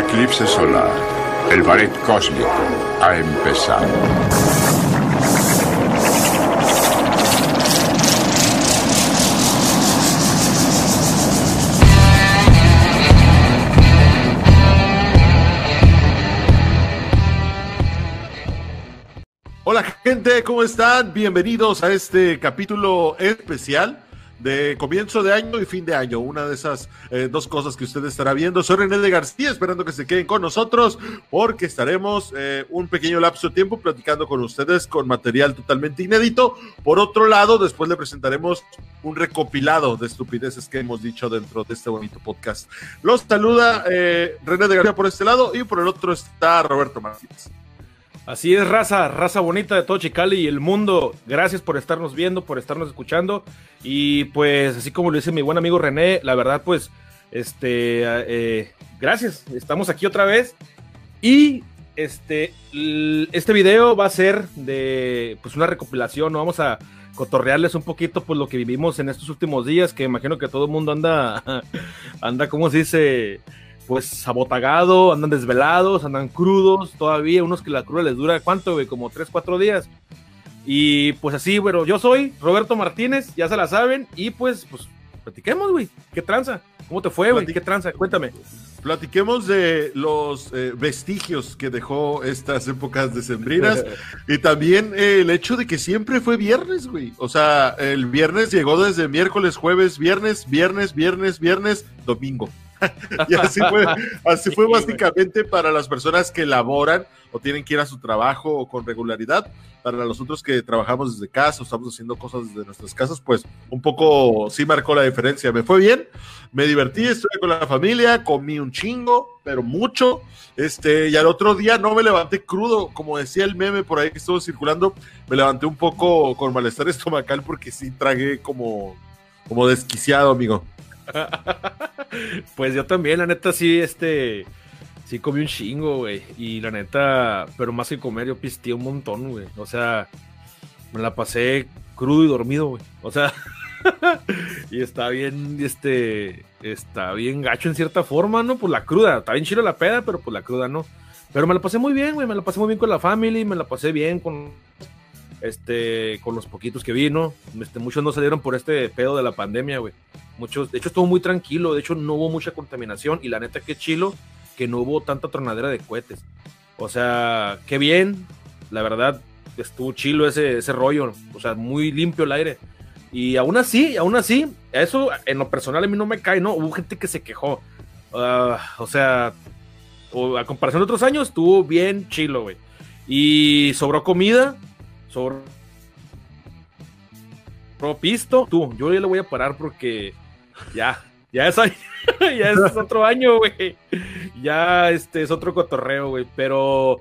eclipse solar, el ballet cósmico ha empezado. Hola gente, ¿cómo están? Bienvenidos a este capítulo especial de comienzo de año y fin de año. Una de esas eh, dos cosas que usted estará viendo. Soy René de García, esperando que se queden con nosotros porque estaremos eh, un pequeño lapso de tiempo platicando con ustedes con material totalmente inédito. Por otro lado, después le presentaremos un recopilado de estupideces que hemos dicho dentro de este bonito podcast. Los saluda eh, René de García por este lado y por el otro está Roberto Martínez. Así es, raza, raza bonita de todo Chicali y el mundo. Gracias por estarnos viendo, por estarnos escuchando. Y pues, así como lo dice mi buen amigo René, la verdad, pues, este, eh, gracias. Estamos aquí otra vez. Y este, este video va a ser de, pues, una recopilación. ¿no? Vamos a cotorrearles un poquito, pues, lo que vivimos en estos últimos días, que imagino que todo el mundo anda, anda, ¿cómo se dice? Pues abotagado, andan desvelados, andan crudos todavía, unos que la cruda les dura, ¿cuánto, güey? Como 3, 4 días. Y pues así, bueno, yo soy Roberto Martínez, ya se la saben, y pues, pues, platiquemos, güey, ¿qué tranza? ¿Cómo te fue, güey? ¿Qué tranza? Cuéntame. Platiquemos de los eh, vestigios que dejó estas épocas decembrinas y también eh, el hecho de que siempre fue viernes, güey. O sea, el viernes llegó desde miércoles, jueves, viernes, viernes, viernes, viernes, domingo. y así fue, así fue básicamente para las personas que laboran o tienen que ir a su trabajo con regularidad. Para nosotros que trabajamos desde casa o estamos haciendo cosas desde nuestras casas, pues un poco sí marcó la diferencia. Me fue bien, me divertí, estuve con la familia, comí un chingo, pero mucho. Este, y al otro día no me levanté crudo, como decía el meme por ahí que estuvo circulando, me levanté un poco con malestar estomacal porque sí tragué como, como desquiciado, amigo. pues yo también, la neta, sí, este. Sí comí un chingo, güey. Y la neta, pero más que comer, yo pisteé un montón, güey. O sea, me la pasé crudo y dormido, güey. O sea, y está bien, este. Está bien gacho en cierta forma, ¿no? Pues la cruda. Está bien chido la peda, pero pues la cruda no. Pero me la pasé muy bien, güey. Me la pasé muy bien con la family, me la pasé bien con este, con los poquitos que vino. Este, muchos no salieron por este pedo de la pandemia, güey. Muchos, de hecho, estuvo muy tranquilo, de hecho, no hubo mucha contaminación y la neta, qué chilo que no hubo tanta tronadera de cohetes. O sea, qué bien, la verdad, estuvo chilo ese, ese rollo, o sea, muy limpio el aire. Y aún así, aún así, eso en lo personal a mí no me cae, ¿no? Hubo gente que se quejó. Ah, o sea, a comparación de otros años, estuvo bien chilo, güey. Y sobró comida, sobre pisto. Tú, yo ya le voy a parar porque ya, ya es, otro año, güey. Ya este es otro cotorreo, güey. Pero,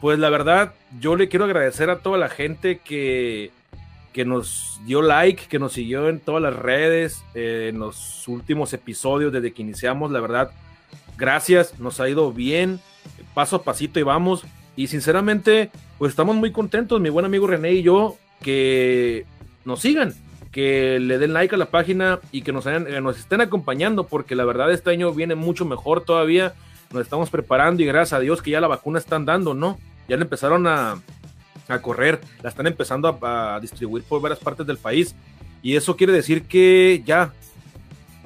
pues la verdad, yo le quiero agradecer a toda la gente que, que nos dio like, que nos siguió en todas las redes, eh, en los últimos episodios desde que iniciamos. La verdad, gracias, nos ha ido bien, paso a pasito y vamos. Y sinceramente, pues estamos muy contentos, mi buen amigo René y yo, que nos sigan, que le den like a la página y que nos, hayan, nos estén acompañando, porque la verdad este año viene mucho mejor todavía. Nos estamos preparando y gracias a Dios que ya la vacuna están dando, ¿no? Ya le empezaron a, a correr, la están empezando a, a, distribuir por varias partes del país. Y eso quiere decir que ya,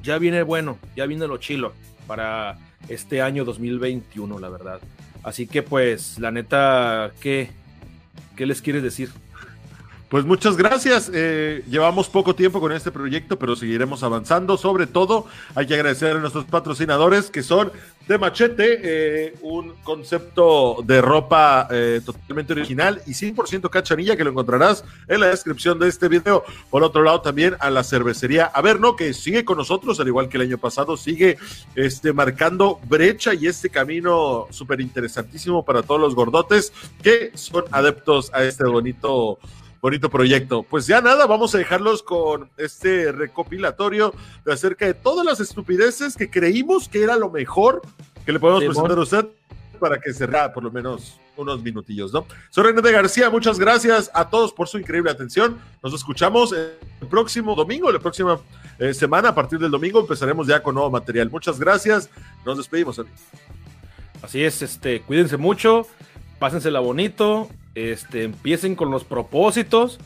ya viene bueno, ya viene lo chilo para este año 2021, la verdad. Así que pues, la neta, ¿qué, qué les quieres decir? Pues muchas gracias. Eh, llevamos poco tiempo con este proyecto, pero seguiremos avanzando. Sobre todo, hay que agradecer a nuestros patrocinadores que son de Machete, eh, un concepto de ropa eh, totalmente original y 100% cachanilla que lo encontrarás en la descripción de este video. Por otro lado, también a la cervecería Averno, que sigue con nosotros, al igual que el año pasado, sigue este, marcando brecha y este camino súper interesantísimo para todos los gordotes que son adeptos a este bonito bonito proyecto. Pues ya nada, vamos a dejarlos con este recopilatorio de acerca de todas las estupideces que creímos que era lo mejor que le podemos presentar a usted para que cerrara por lo menos unos minutillos, ¿no? Soy René de García, muchas gracias a todos por su increíble atención. Nos escuchamos el próximo domingo, la próxima eh, semana, a partir del domingo empezaremos ya con nuevo material. Muchas gracias, nos despedimos. Así es, este, cuídense mucho, pásensela bonito, este, empiecen con los propósitos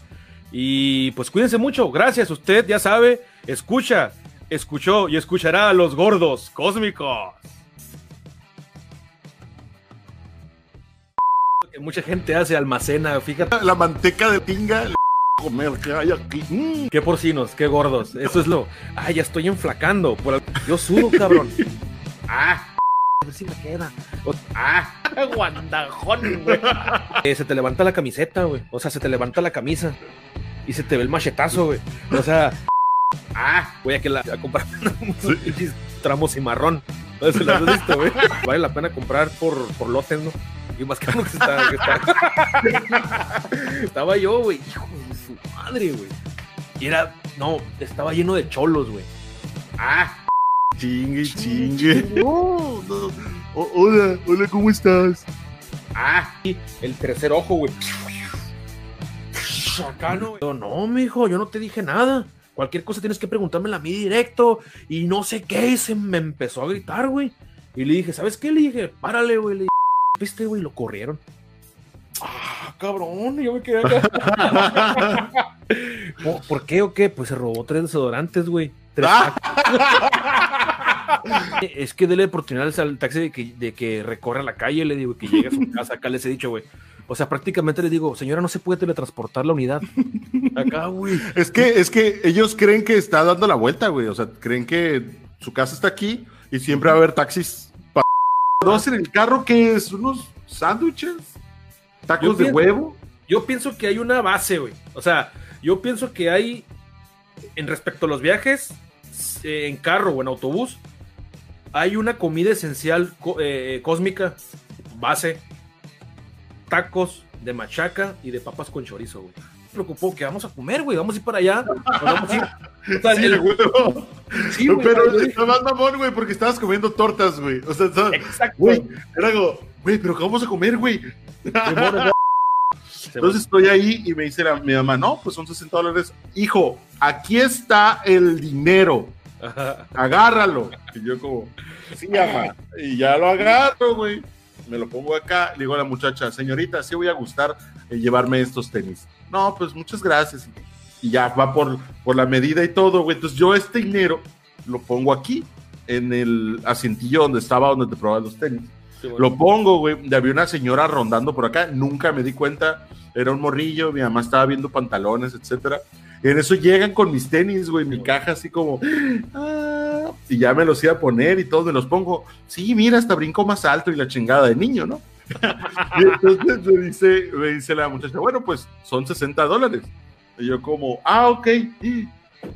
y pues cuídense mucho. Gracias, usted ya sabe, escucha, escuchó y escuchará a los gordos cósmicos. Que mucha gente hace almacena, fíjate. La manteca de pinga, comer que hay aquí. Mm, qué porcinos, qué gordos. Eso es lo. Ah, ya estoy enflacando. Por... Yo sudo, cabrón. ah. A ver si me queda. O... Ah, guandajón, güey. Eh, se te levanta la camiseta, güey. O sea, se te levanta la camisa. Y se te ve el machetazo, güey. O sea. Ah, voy a, que la, a comprar sí. tramos y marrón. ¿Se las has visto, güey? Vale la pena comprar por, por lotes, ¿no? Y más que, que, está, que está... estaba yo, güey, hijo de su madre, güey. Y era, no, estaba lleno de cholos, güey. Ah, chingue, chingue. No, no. Oh, hola, hola, ¿cómo estás? Ah, y el tercer ojo, güey. Acá no, no, no, mijo, yo no te dije nada. Cualquier cosa tienes que preguntármela a mí directo. Y no sé qué, y se me empezó a gritar, güey. Y le dije, ¿sabes qué? Le dije, párale, güey. Le dije, ¿Viste, güey? Lo corrieron. Ah, cabrón, yo me quedé acá. ¿Por, ¿Por, qué o qué? Pues se robó tres desodorantes, güey. Tres es que dele oportunidades al taxi de que, de que recorra la calle, le digo, que llegue a su casa. Acá les he dicho, güey. O sea, prácticamente le digo, señora, no se puede teletransportar la unidad. Acá, güey. Es que, es que ellos creen que está dando la vuelta, güey. O sea, creen que su casa está aquí y siempre va a haber taxis dos en el carro que es unos sándwiches, tacos de huevo. Yo pienso que hay una base, güey. O sea, yo pienso que hay, en respecto a los viajes, en carro o en autobús, hay una comida esencial eh, cósmica, base, tacos de machaca y de papas con chorizo, güey preocupó que vamos a comer, güey, vamos a ir para allá. Vamos a ir. O sea, sí, el... huevo. Sí, güey, pero está más mamón, güey, porque estabas comiendo tortas, güey. O sea. Exacto. Güey, era como, güey, pero ¿qué vamos a comer, güey? Entonces estoy ahí y me dice la, mi mamá, no, pues son 60 dólares. Hijo, aquí está el dinero. Agárralo. Y yo como, sí, mamá. Y ya lo agarro, güey. Me lo pongo acá. Le digo a la muchacha, señorita, sí voy a gustar eh, llevarme estos tenis. No, pues muchas gracias. Y ya va por, por la medida y todo, güey. Entonces yo este dinero lo pongo aquí, en el asientillo donde estaba, donde te probaba los tenis. Bueno. Lo pongo, güey. Había una señora rondando por acá. Nunca me di cuenta. Era un morrillo. Mi mamá estaba viendo pantalones, etcétera. En eso llegan con mis tenis, güey, mi caja así como, ah, y ya me los iba a poner y todos me los pongo. Sí, mira, hasta brinco más alto y la chingada de niño, ¿no? y entonces me dice, me dice la muchacha, bueno, pues son 60 dólares. Y yo como, ah, ok,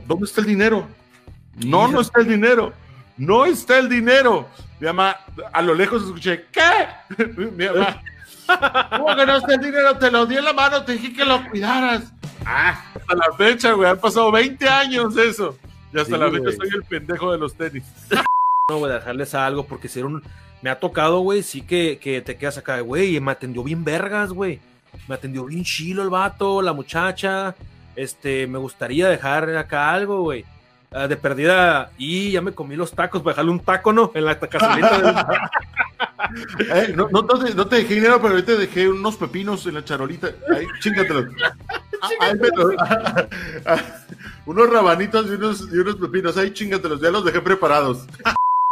¿dónde está el dinero? No, no está el dinero. No está el dinero. Mi mamá, a lo lejos escuché, ¿qué? Mi mamá, ¿cómo que no está el dinero? Te lo di en la mano, te dije que lo cuidaras. Ah, hasta la fecha, güey, han pasado 20 años eso. Y hasta sí, la fecha soy el pendejo de los tenis. No, voy a dejarles algo porque si era un... me ha tocado, güey, sí que, que te quedas acá, güey, y me atendió bien vergas, güey. Me atendió bien chilo el vato, la muchacha. Este, me gustaría dejar acá algo, güey. Uh, de perdida, y ya me comí los tacos, para dejarle un taco, ¿no? En la casolita. Del... eh, no, no, te, no, te, dejé dinero, pero ahorita dejé unos pepinos en la charolita. Ahí, chingatelos. Me los, unos rabanitos y unos, y unos pepinos. Ahí chingatelos, ya los dejé preparados.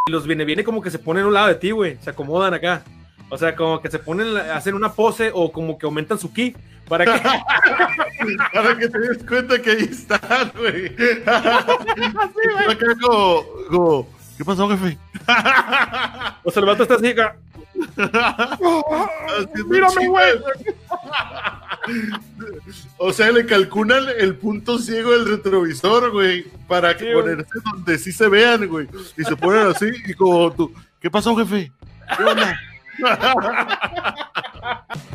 Y los viene, viene como que se ponen a un lado de ti, güey. Se acomodan acá. O sea, como que se ponen, hacen una pose o como que aumentan su ki para que. para que te des cuenta que ahí están, güey. sí, acá como, como, ¿qué pasó, jefe? o sea, el vato está así acá. Mírame, güey. O sea, le calculan el punto ciego del retrovisor, güey, para sí, ponerse güey. donde sí se vean, güey. Y se ponen así y como tú, ¿qué pasó, jefe? ¿Qué onda?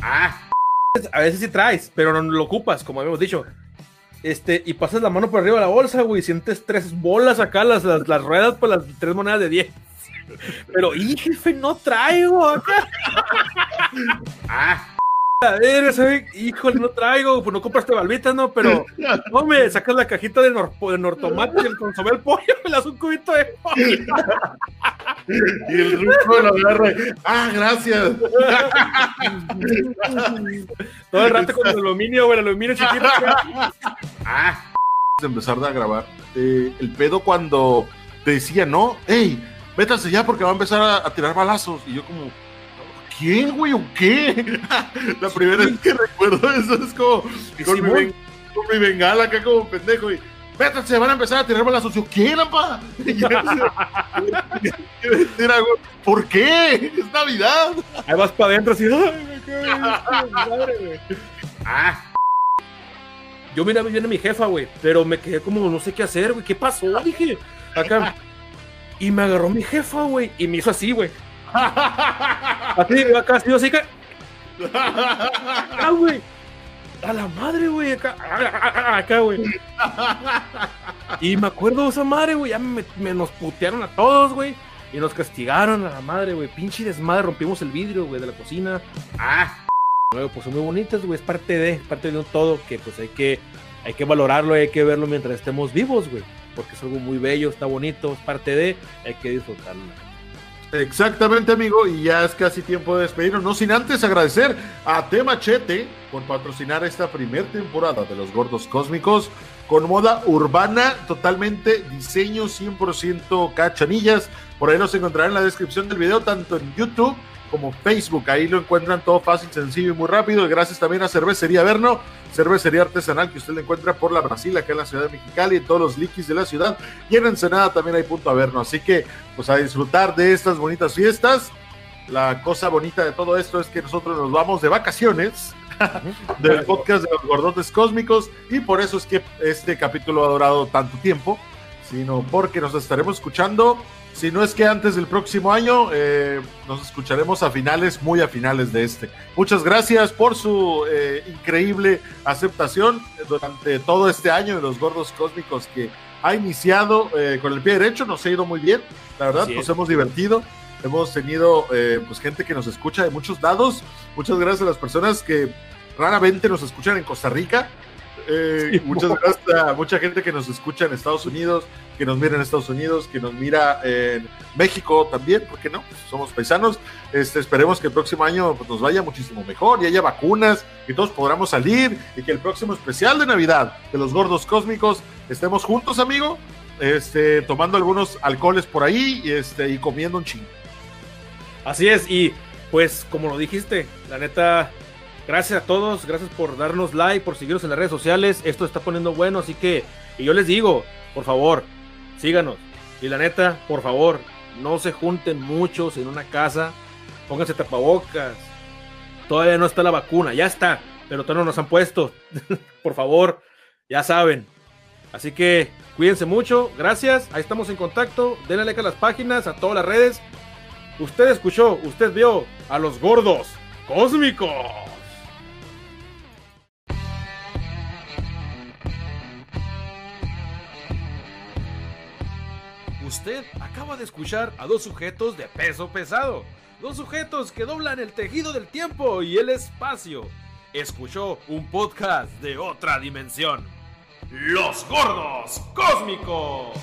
Ah. A veces sí traes, pero no lo ocupas, como habíamos dicho. Este, y pasas la mano por arriba de la bolsa, güey, sientes tres bolas acá, las, las, las ruedas por las tres monedas de 10. Pero, y jefe, no traigo acá. ah. A ver, ese, híjole, no traigo, pues no compraste balbitas, ¿no? Pero, no me sacas la cajita de, nor de nortomate y el consomé el pollo, me das un cubito de pollo. Y el ruco lo agarra. Ah, gracias. Todo el rato con el aluminio, güey, el aluminio chiquito. ah, de empezar a grabar. Eh, el pedo cuando te decía, no, hey, métase ya porque va a empezar a, a tirar balazos. Y yo como, ¿quién, güey, o qué? La primera vez que recuerdo eso es como con mi, con mi bengala acá como pendejo y métanse, van a empezar a tirar balazos. Yo, ¿qué, lampa? ¿Por qué? Es Navidad. Ahí vas para adentro así. Ay, me madre, güey. Ah, Yo miraba bien a mi jefa, güey, pero me quedé como no sé qué hacer, güey. ¿Qué pasó? Dije, acá. Y me agarró mi jefa, güey, y me hizo así, güey. Así, acá, así, así que. Ah, güey. A la madre, güey, acá. Acá, güey. Y me acuerdo de esa madre, güey. Ya me, nos putearon a todos, güey. Y nos castigaron a la madre, güey. Pinche desmadre, rompimos el vidrio, güey, de la cocina. ah. Luego, pues son muy bonitas, güey. Es parte de, parte de un todo que pues hay que, hay que valorarlo, hay que verlo mientras estemos vivos, güey. Porque es algo muy bello, está bonito, es parte de, hay que disfrutarlo. Exactamente, amigo, y ya es casi tiempo de despedirnos, no sin antes agradecer a Temachete por patrocinar esta primera temporada de Los Gordos Cósmicos con moda urbana, totalmente diseño 100% cachanillas. Por ahí nos encontrarán en la descripción del video, tanto en YouTube como Facebook. Ahí lo encuentran todo fácil, sencillo y muy rápido. Y gracias también a Cervecería Verno, cervecería artesanal que usted le encuentra por la Brasil, acá en la ciudad de Mexicali, en todos los liquis de la ciudad. Y en Ensenada también hay punto a verno. Así que, pues a disfrutar de estas bonitas fiestas. La cosa bonita de todo esto es que nosotros nos vamos de vacaciones del podcast de los gordotes cósmicos y por eso es que este capítulo ha durado tanto tiempo, sino porque nos estaremos escuchando, si no es que antes del próximo año, eh, nos escucharemos a finales, muy a finales de este. Muchas gracias por su eh, increíble aceptación durante todo este año de los gordos cósmicos que ha iniciado eh, con el pie derecho, nos ha ido muy bien, la verdad, nos hemos divertido. Hemos tenido pues gente que nos escucha de muchos lados. Muchas gracias a las personas que raramente nos escuchan en Costa Rica. Eh, muchas gracias a mucha gente que nos escucha en Estados Unidos, que nos mira en Estados Unidos, que nos mira en México también, ¿por qué no? Pues somos paisanos. Este, esperemos que el próximo año pues, nos vaya muchísimo mejor y haya vacunas, que todos podamos salir y que el próximo especial de Navidad de los gordos cósmicos estemos juntos, amigo, este, tomando algunos alcoholes por ahí y, este, y comiendo un chingo. Así es, y pues como lo dijiste, la neta, gracias a todos, gracias por darnos like, por seguirnos en las redes sociales, esto está poniendo bueno, así que, y yo les digo, por favor, síganos, y la neta, por favor, no se junten muchos en una casa, pónganse tapabocas, todavía no está la vacuna, ya está, pero todavía no nos han puesto, por favor, ya saben, así que cuídense mucho, gracias, ahí estamos en contacto, denle like a las páginas, a todas las redes, Usted escuchó, usted vio a los gordos cósmicos. Usted acaba de escuchar a dos sujetos de peso pesado. Dos sujetos que doblan el tejido del tiempo y el espacio. Escuchó un podcast de otra dimensión. Los gordos cósmicos.